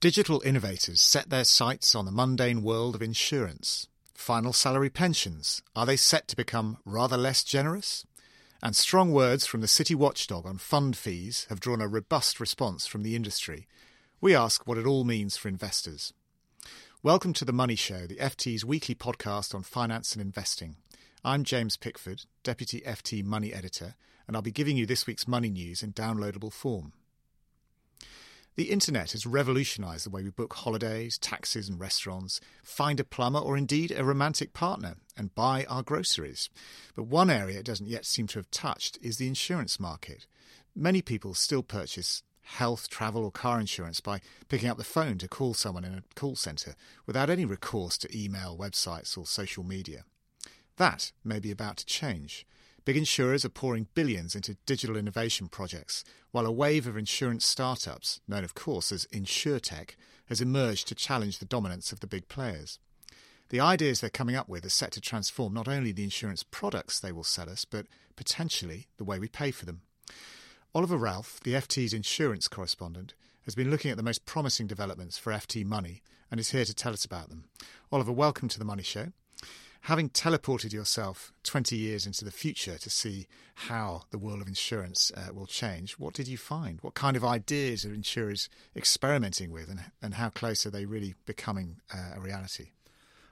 Digital innovators set their sights on the mundane world of insurance. Final salary pensions, are they set to become rather less generous? And strong words from the city watchdog on fund fees have drawn a robust response from the industry. We ask what it all means for investors. Welcome to The Money Show, the FT's weekly podcast on finance and investing. I'm James Pickford, Deputy FT Money Editor, and I'll be giving you this week's money news in downloadable form. The internet has revolutionised the way we book holidays, taxis, and restaurants, find a plumber or indeed a romantic partner, and buy our groceries. But one area it doesn't yet seem to have touched is the insurance market. Many people still purchase health, travel, or car insurance by picking up the phone to call someone in a call centre without any recourse to email, websites, or social media. That may be about to change. Big insurers are pouring billions into digital innovation projects, while a wave of insurance startups, known of course as insurtech, has emerged to challenge the dominance of the big players. The ideas they're coming up with are set to transform not only the insurance products they will sell us, but potentially the way we pay for them. Oliver Ralph, the FT's insurance correspondent, has been looking at the most promising developments for FT Money and is here to tell us about them. Oliver, welcome to the Money Show having teleported yourself 20 years into the future to see how the world of insurance uh, will change, what did you find? What kind of ideas are insurers experimenting with, and, and how close are they really becoming uh, a reality?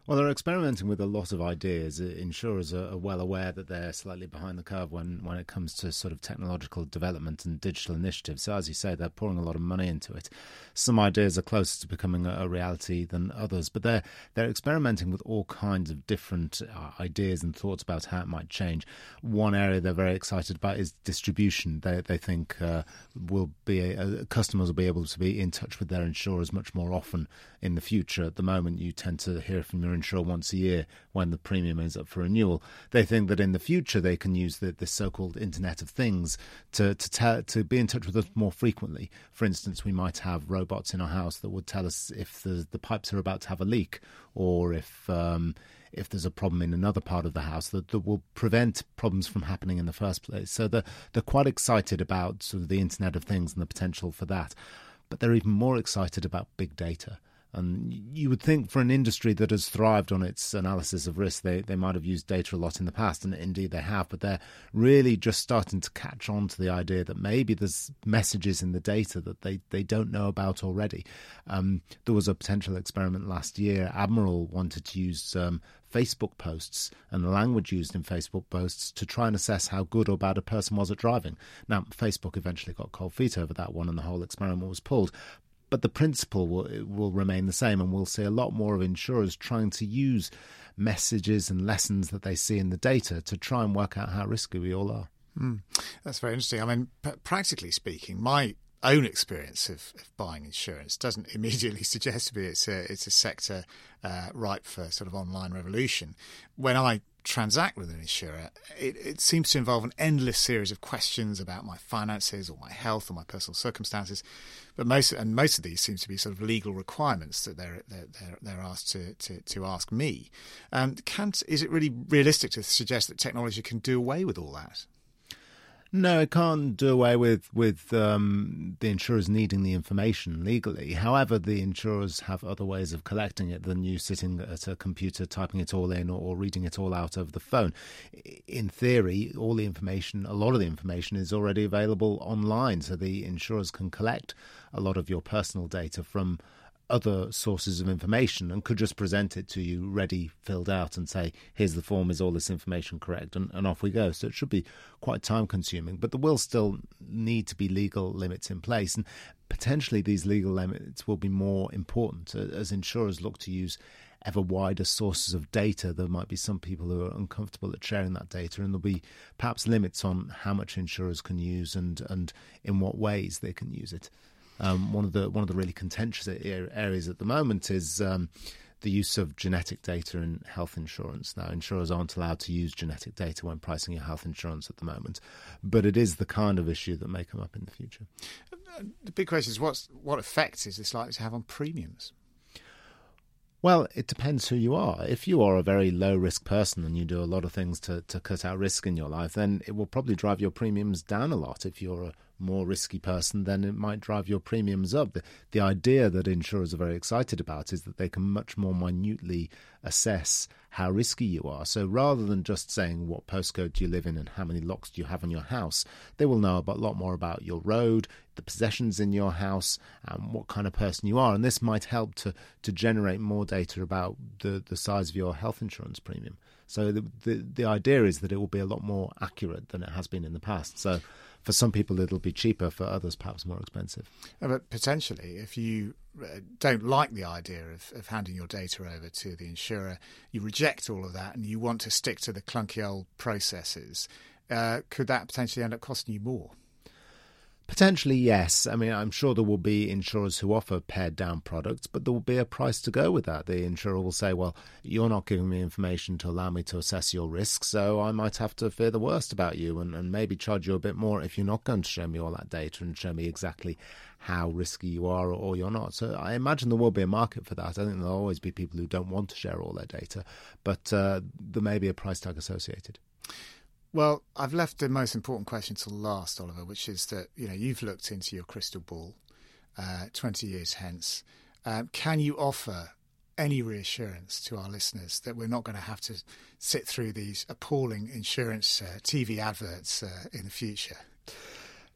Well, they're experimenting with a lot of ideas. Insurers are, well aware that they're slightly behind the curve when, when it comes to sort of technological development and digital initiatives. So, as you say, they're pouring a lot of money into it. Some ideas are closer to becoming a, a reality than others, but they're they're experimenting with all kinds of different uh, ideas and thoughts about how it might change. One area they're very excited about is distribution. They they think uh, will be uh, customers will be able to be in touch with their insurers much more often in the future. At the moment, you tend to hear from your once a year when the premium is up for renewal. They think that in the future they can use the, this so-called Internet of Things to to to be in touch with us more frequently. For instance, we might have robots in our house that would tell us if the the pipes are about to have a leak or if um, if there's a problem in another part of the house that, that will prevent problems from happening in the first place. So they're, they're quite excited about sort of the Internet of Things and the potential for that. But they're even more excited about big data. And you would think for an industry that has thrived on its analysis of risk, they, they might have used data a lot in the past, and indeed they have, but they're really just starting to catch on to the idea that maybe there's messages in the data that they, they don't know about already. Um, there was a potential experiment last year. Admiral wanted to use um, Facebook posts and the language used in Facebook posts to try and assess how good or bad a person was at driving. Now, Facebook eventually got cold feet over that one and the whole experiment was pulled but the principle will, will remain the same, and we'll see a lot more of insurers trying to use messages and lessons that they see in the data to try and work out how risky we all are. Mm, that's very interesting. I mean, p- practically speaking, my own experience of, of, buying insurance doesn't immediately suggest to me it's a it's a sector uh, ripe for sort of online revolution. When I transact with an insurer, it, it, seems to involve an endless series of questions about my finances or my health or my personal circumstances. But most and most of these seem to be sort of legal requirements that they're they're they're, asked to, to, to ask me. Um, can is it really realistic to suggest that technology can do away with all that? No, it can't do away with with um, the insurers needing the information legally. However, the insurers have other ways of collecting it than you sitting at a computer typing it all in or, or reading it all out over the phone. In theory, all the information, a lot of the information, is already available online, so the insurers can collect a lot of your personal data from other sources of information and could just present it to you ready, filled out, and say, here's the form, is all this information correct? And, and off we go. So it should be quite time consuming, but there will still need to be legal limits in place. And potentially these legal limits will be more important uh, as insurers look to use ever wider sources of data. There might be some people who are uncomfortable at sharing that data, and there'll be perhaps limits on how much insurers can use and, and in what ways they can use it. Um, one of the one of the really contentious areas at the moment is um, the use of genetic data in health insurance. Now, insurers aren't allowed to use genetic data when pricing your health insurance at the moment, but it is the kind of issue that may come up in the future. The big question is what's, what effect is this likely to have on premiums? Well, it depends who you are. If you are a very low risk person and you do a lot of things to, to cut out risk in your life, then it will probably drive your premiums down a lot. If you're a more risky person, then it might drive your premiums up. The, the idea that insurers are very excited about is that they can much more minutely assess how risky you are. So rather than just saying what postcode do you live in and how many locks do you have on your house, they will know a lot more about your road, the possessions in your house, and what kind of person you are. And this might help to, to generate more data about the, the size of your health insurance premium. So the, the the idea is that it will be a lot more accurate than it has been in the past. So for some people it'll be cheaper, for others perhaps more expensive. But potentially, if you uh, don't like the idea of, of handing your data over to the insurer, you reject all of that, and you want to stick to the clunky old processes, uh, could that potentially end up costing you more? Potentially, yes. I mean, I'm sure there will be insurers who offer pared down products, but there will be a price to go with that. The insurer will say, well, you're not giving me information to allow me to assess your risk, so I might have to fear the worst about you and, and maybe charge you a bit more if you're not going to show me all that data and show me exactly how risky you are or you're not. So I imagine there will be a market for that. I think there'll always be people who don't want to share all their data, but uh, there may be a price tag associated. Well, I've left the most important question till last, Oliver, which is that you know you've looked into your crystal ball, uh, twenty years hence. Um, can you offer any reassurance to our listeners that we're not going to have to sit through these appalling insurance uh, TV adverts uh, in the future?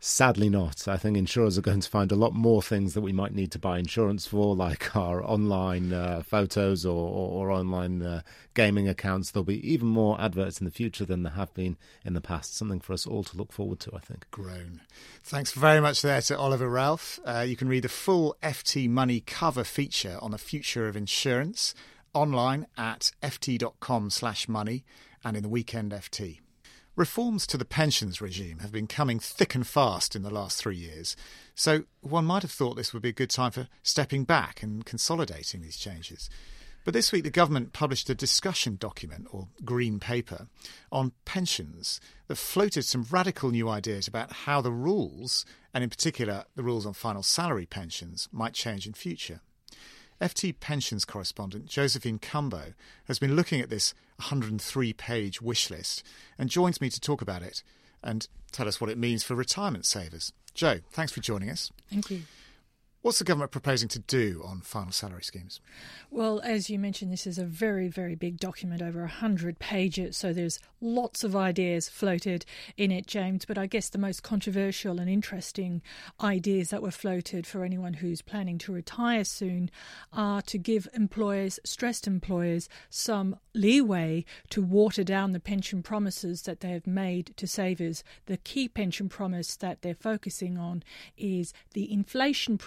Sadly, not. I think insurers are going to find a lot more things that we might need to buy insurance for, like our online uh, photos or, or, or online uh, gaming accounts. There'll be even more adverts in the future than there have been in the past. Something for us all to look forward to, I think. Grown. Thanks very much there to Oliver Ralph. Uh, you can read the full FT Money cover feature on the future of insurance online at ft.com slash money and in the weekend FT. Reforms to the pensions regime have been coming thick and fast in the last three years, so one might have thought this would be a good time for stepping back and consolidating these changes. But this week, the government published a discussion document, or green paper, on pensions that floated some radical new ideas about how the rules, and in particular the rules on final salary pensions, might change in future. FT Pensions correspondent Josephine Cumbo has been looking at this 103 page wish list and joins me to talk about it and tell us what it means for retirement savers. Joe, thanks for joining us. Thank you. What's the government proposing to do on final salary schemes? Well, as you mentioned, this is a very, very big document, over 100 pages, so there's lots of ideas floated in it, James. But I guess the most controversial and interesting ideas that were floated for anyone who's planning to retire soon are to give employers, stressed employers, some leeway to water down the pension promises that they have made to savers. The key pension promise that they're focusing on is the inflation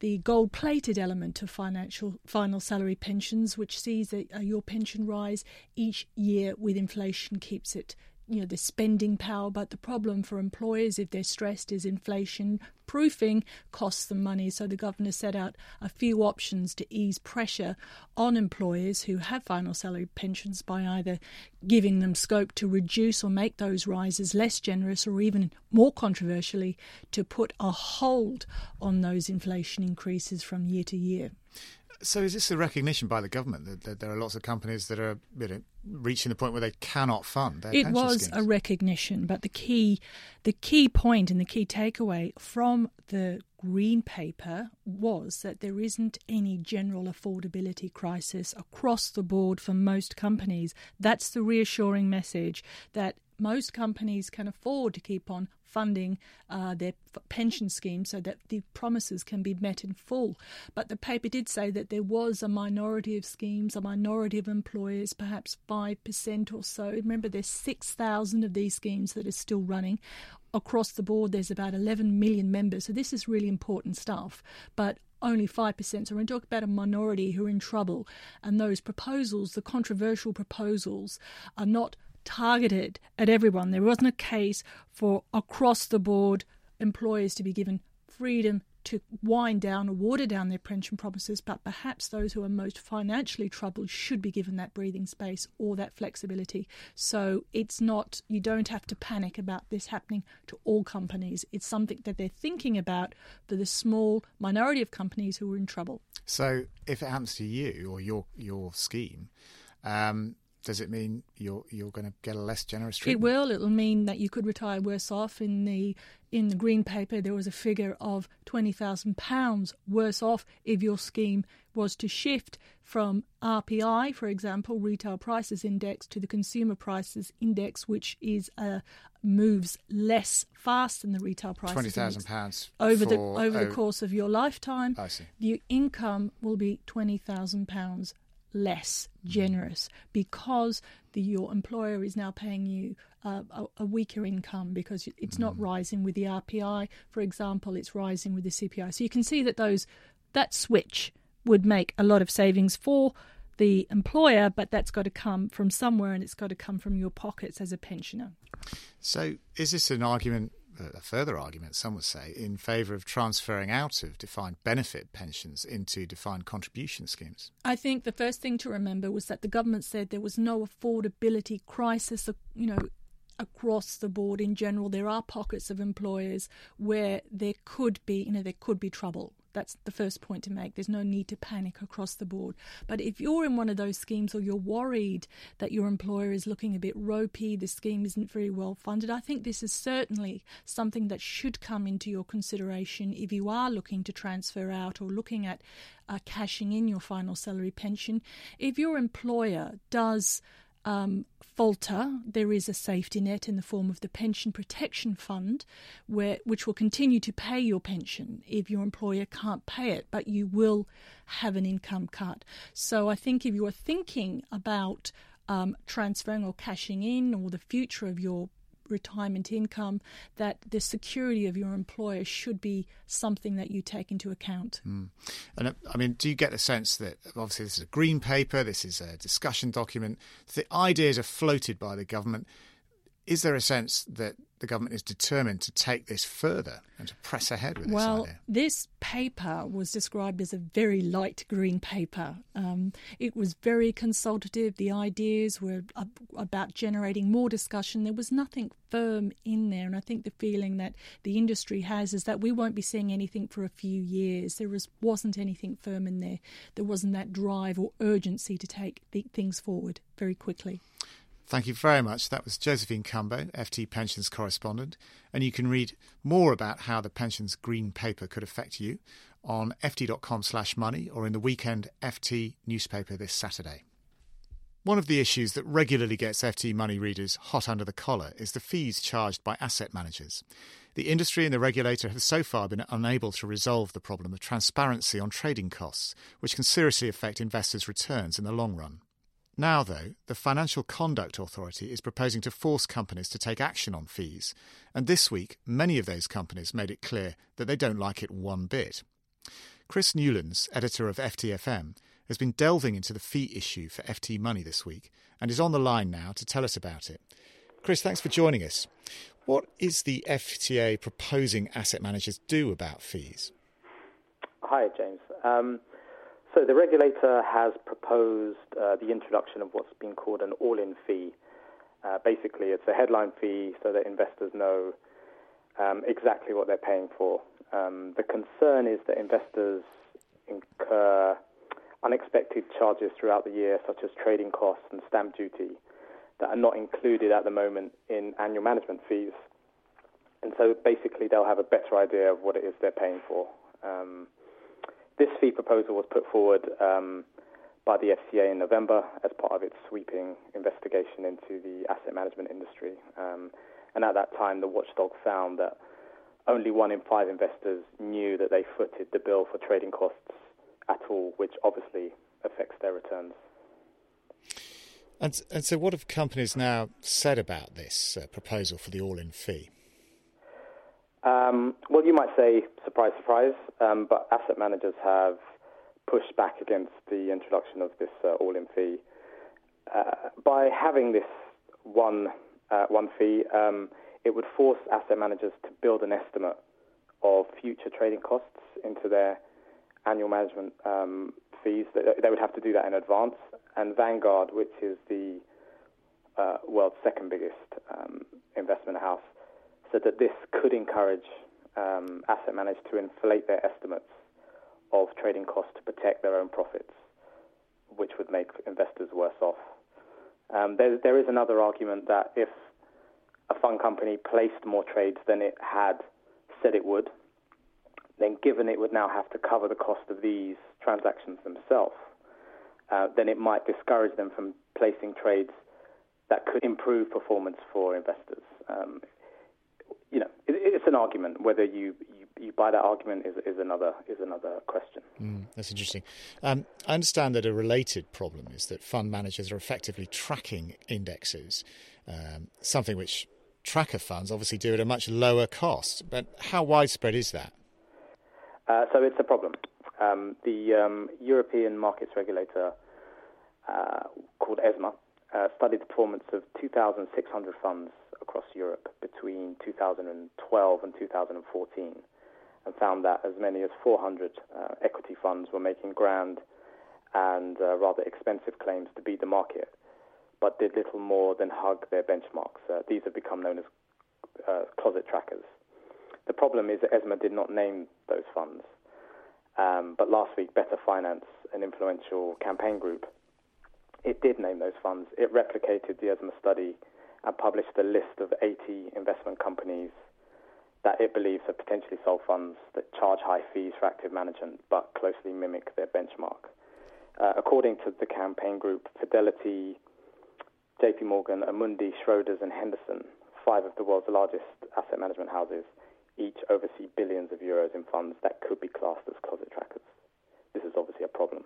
the gold plated element of financial final salary pensions, which sees a, a, uh, your pension rise each year with inflation, keeps it you know the spending power. But the problem for employers if they're stressed is inflation proofing costs them money. So the governor set out a few options to ease pressure on employers who have final salary pensions by either giving them scope to reduce or make those rises less generous or even more controversially to put a hold on those inflation increases from year to year So, is this a recognition by the government that, there are lots of companies that are you know, reaching the point where they cannot fund their it was schemes? a recognition, but the key, the key point and the key takeaway from the green paper was that there isn't any general affordability crisis across the board for most companies. That's the reassuring message that most companies can afford to keep on funding uh, their pension scheme so that the promises can be met in full. But the paper did say that there was a minority of schemes, a minority of employers, perhaps 5% or so. Remember, there's 6,000 of these schemes that are still running. Across the board, there's about 11 million members. So this is really important stuff. But only 5%. So we're talking about a minority who are in trouble. And those proposals, the controversial proposals, are not targeted at everyone. There wasn't a case for across the board employers to be given freedom to wind down or water down their pension promises, but perhaps those who are most financially troubled should be given that breathing space or that flexibility. So it's not, you don't have to panic about this happening to all companies. It's something that they're thinking about for the small minority of companies who are in trouble. So if it happens to you or your your scheme, um, does it mean you're you're going to get a less generous treatment? It will. It will mean that you could retire worse off. In the in the green paper, there was a figure of twenty thousand pounds worse off if your scheme was to shift from RPI, for example, retail prices index, to the consumer prices index, which is uh, moves less fast than the retail prices. Twenty thousand pounds over the over the course of your lifetime. I see. Your income will be twenty thousand pounds less generous because the, your employer is now paying you uh, a, a, weaker income because it's mm. not rising with the RPI, for example, it's rising with the CPI. So you can see that those that switch would make a lot of savings for the employer, but that's got to come from somewhere and it's got to come from your pockets as a pensioner. So, is this an argument a further argument, some would say, in favour of transferring out of defined benefit pensions into defined contribution schemes? I think the first thing to remember was that the government said there was no affordability crisis, uh, you know, across the board in general. There are pockets of employers where there could be, you know, there could be trouble that's the first point to make. There's no need to panic across the board. But if you're in one of those schemes or you're worried that your employer is looking a bit ropey, the scheme isn't very well funded, I think this is certainly something that should come into your consideration if you are looking to transfer out or looking at uh, cashing in your final salary pension. If your employer does um, falter, there is a safety net in the form of the Pension Protection Fund, where which will continue to pay your pension if your employer can't pay it, but you will have an income cut. So I think if you are thinking about um, transferring or cashing in or the future of your retirement income, that the security of your employer should be something that you take into account. Mm. And uh, I mean, do you get the sense that obviously this is a green paper, this is a discussion document, the ideas are floated by the government? Is there a sense that the government is determined to take this further and to press ahead with well, this idea? Well, this paper was described as a very light green paper. Um, it was very consultative. The ideas were about generating more discussion. There was nothing firm in there, and I think the feeling that the industry has is that we won't be seeing anything for a few years. There was, wasn't anything firm in there. There wasn't that drive or urgency to take things forward very quickly. Thank you very much. That was Josephine Cumbo, FT Pensions correspondent. And you can read more about how the pensions green paper could affect you on ft.com slash money or in the weekend FT newspaper this Saturday. One of the issues that regularly gets FT money readers hot under the collar is the fees charged by asset managers. The industry and the regulator have so far been unable to resolve the problem of transparency on trading costs, which can seriously affect investors' returns in the long run. Now, though, the Financial Conduct Authority is proposing to force companies to take action on fees, and this week many of those companies made it clear that they don't like it one bit. Chris Newlands, editor of FTFM, has been delving into the fee issue for FT Money this week and is on the line now to tell us about it. Chris, thanks for joining us. What is the FCA proposing asset managers do about fees? Hi, James. Um, so the regulator has proposed uh, the introduction of what's been called an all-in fee. Uh, basically, it's a headline fee so that investors know um, exactly what they're paying for. Um, the concern is that investors incur unexpected charges throughout the year, such as trading costs and stamp duty, that are not included at the moment in annual management fees. And so basically, they'll have a better idea of what it is they're paying for. Um, this fee proposal was put forward um, by the FCA in November as part of its sweeping investigation into the asset management industry. Um, and at that time, the watchdog found that only one in five investors knew that they footed the bill for trading costs at all, which obviously affects their returns. And, and so, what have companies now said about this uh, proposal for the all in fee? Um, well, you might say surprise, surprise, um, but asset managers have pushed back against the introduction of this uh, all in fee. Uh, by having this one, uh, one fee, um, it would force asset managers to build an estimate of future trading costs into their annual management um, fees. They would have to do that in advance. And Vanguard, which is the uh, world's second biggest um, investment house, said that this could encourage um, asset managers to inflate their estimates of trading costs to protect their own profits, which would make investors worse off. Um, there, there is another argument that if a fund company placed more trades than it had said it would, then given it would now have to cover the cost of these transactions themselves, uh, then it might discourage them from placing trades that could improve performance for investors. Um, you know, it, it's an argument. Whether you, you, you, buy that argument is, is another is another question. Mm, that's interesting. Um, I understand that a related problem is that fund managers are effectively tracking indexes, um, something which tracker funds obviously do at a much lower cost. But how widespread is that? Uh, so it's a problem. Um, the um, European markets regulator, uh, called ESMA, uh, studied the performance of 2,600 funds across Europe between 2012 and 2014 and found that as many as 400 uh, equity funds were making grand and uh, rather expensive claims to beat the market, but did little more than hug their benchmarks. Uh, these have become known as closet trackers. The problem is that ESMA did not name those funds. Um, but last week, Better Finance, an influential campaign group, it did name those funds. It replicated the ESMA study and published a list of 80 investment companies that it believes have potentially sold funds that charge high fees for active management but closely mimic their benchmark. Uh, according to the campaign group, Fidelity, JP Morgan, Amundi, Schroders, and Henderson, five of the world's largest asset management houses, each oversee billions of euros in funds that could be classed as closet trackers. This is obviously a problem.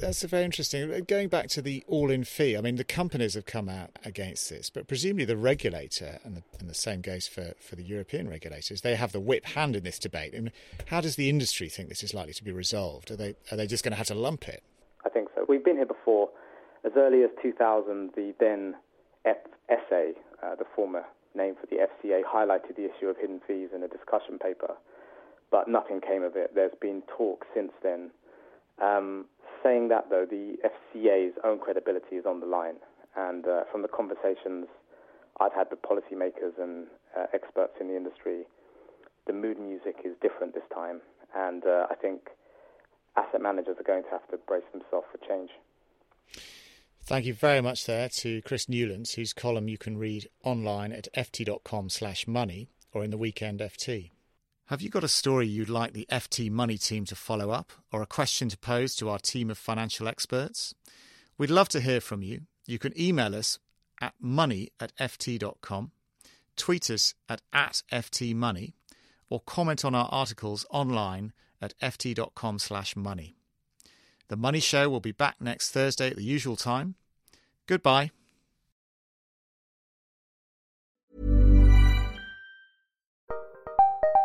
That's very interesting. Uh, going back to the all-in fee, I mean, the companies have come out against this, but presumably the regulator, and the, and the same goes for, for the European regulators, they have the whip hand in this debate. Mean, how does the industry think this is likely to be resolved? Are they are they just going to have to lump it? I think so. We've been here before. As early as 2000, the then FSA, uh, the former name for the FCA, highlighted the issue of hidden fees in a discussion paper, but nothing came of it. There's been talk since then. Um, saying that, though, the FCA's own credibility is on the line. And uh, from the conversations I've had with policymakers and uh, experts in the industry, the mood music is different this time. And uh, I think asset managers are going to have to brace themselves for change. Thank you very much there to Chris Newlands, whose column you can read online at ft.com slash money or in the weekend FT. Have you got a story you'd like the FT Money team to follow up or a question to pose to our team of financial experts? We'd love to hear from you. You can email us at money at ft.com, tweet us at, at ftmoney, or comment on our articles online at ft.com slash money. The Money Show will be back next Thursday at the usual time. Goodbye.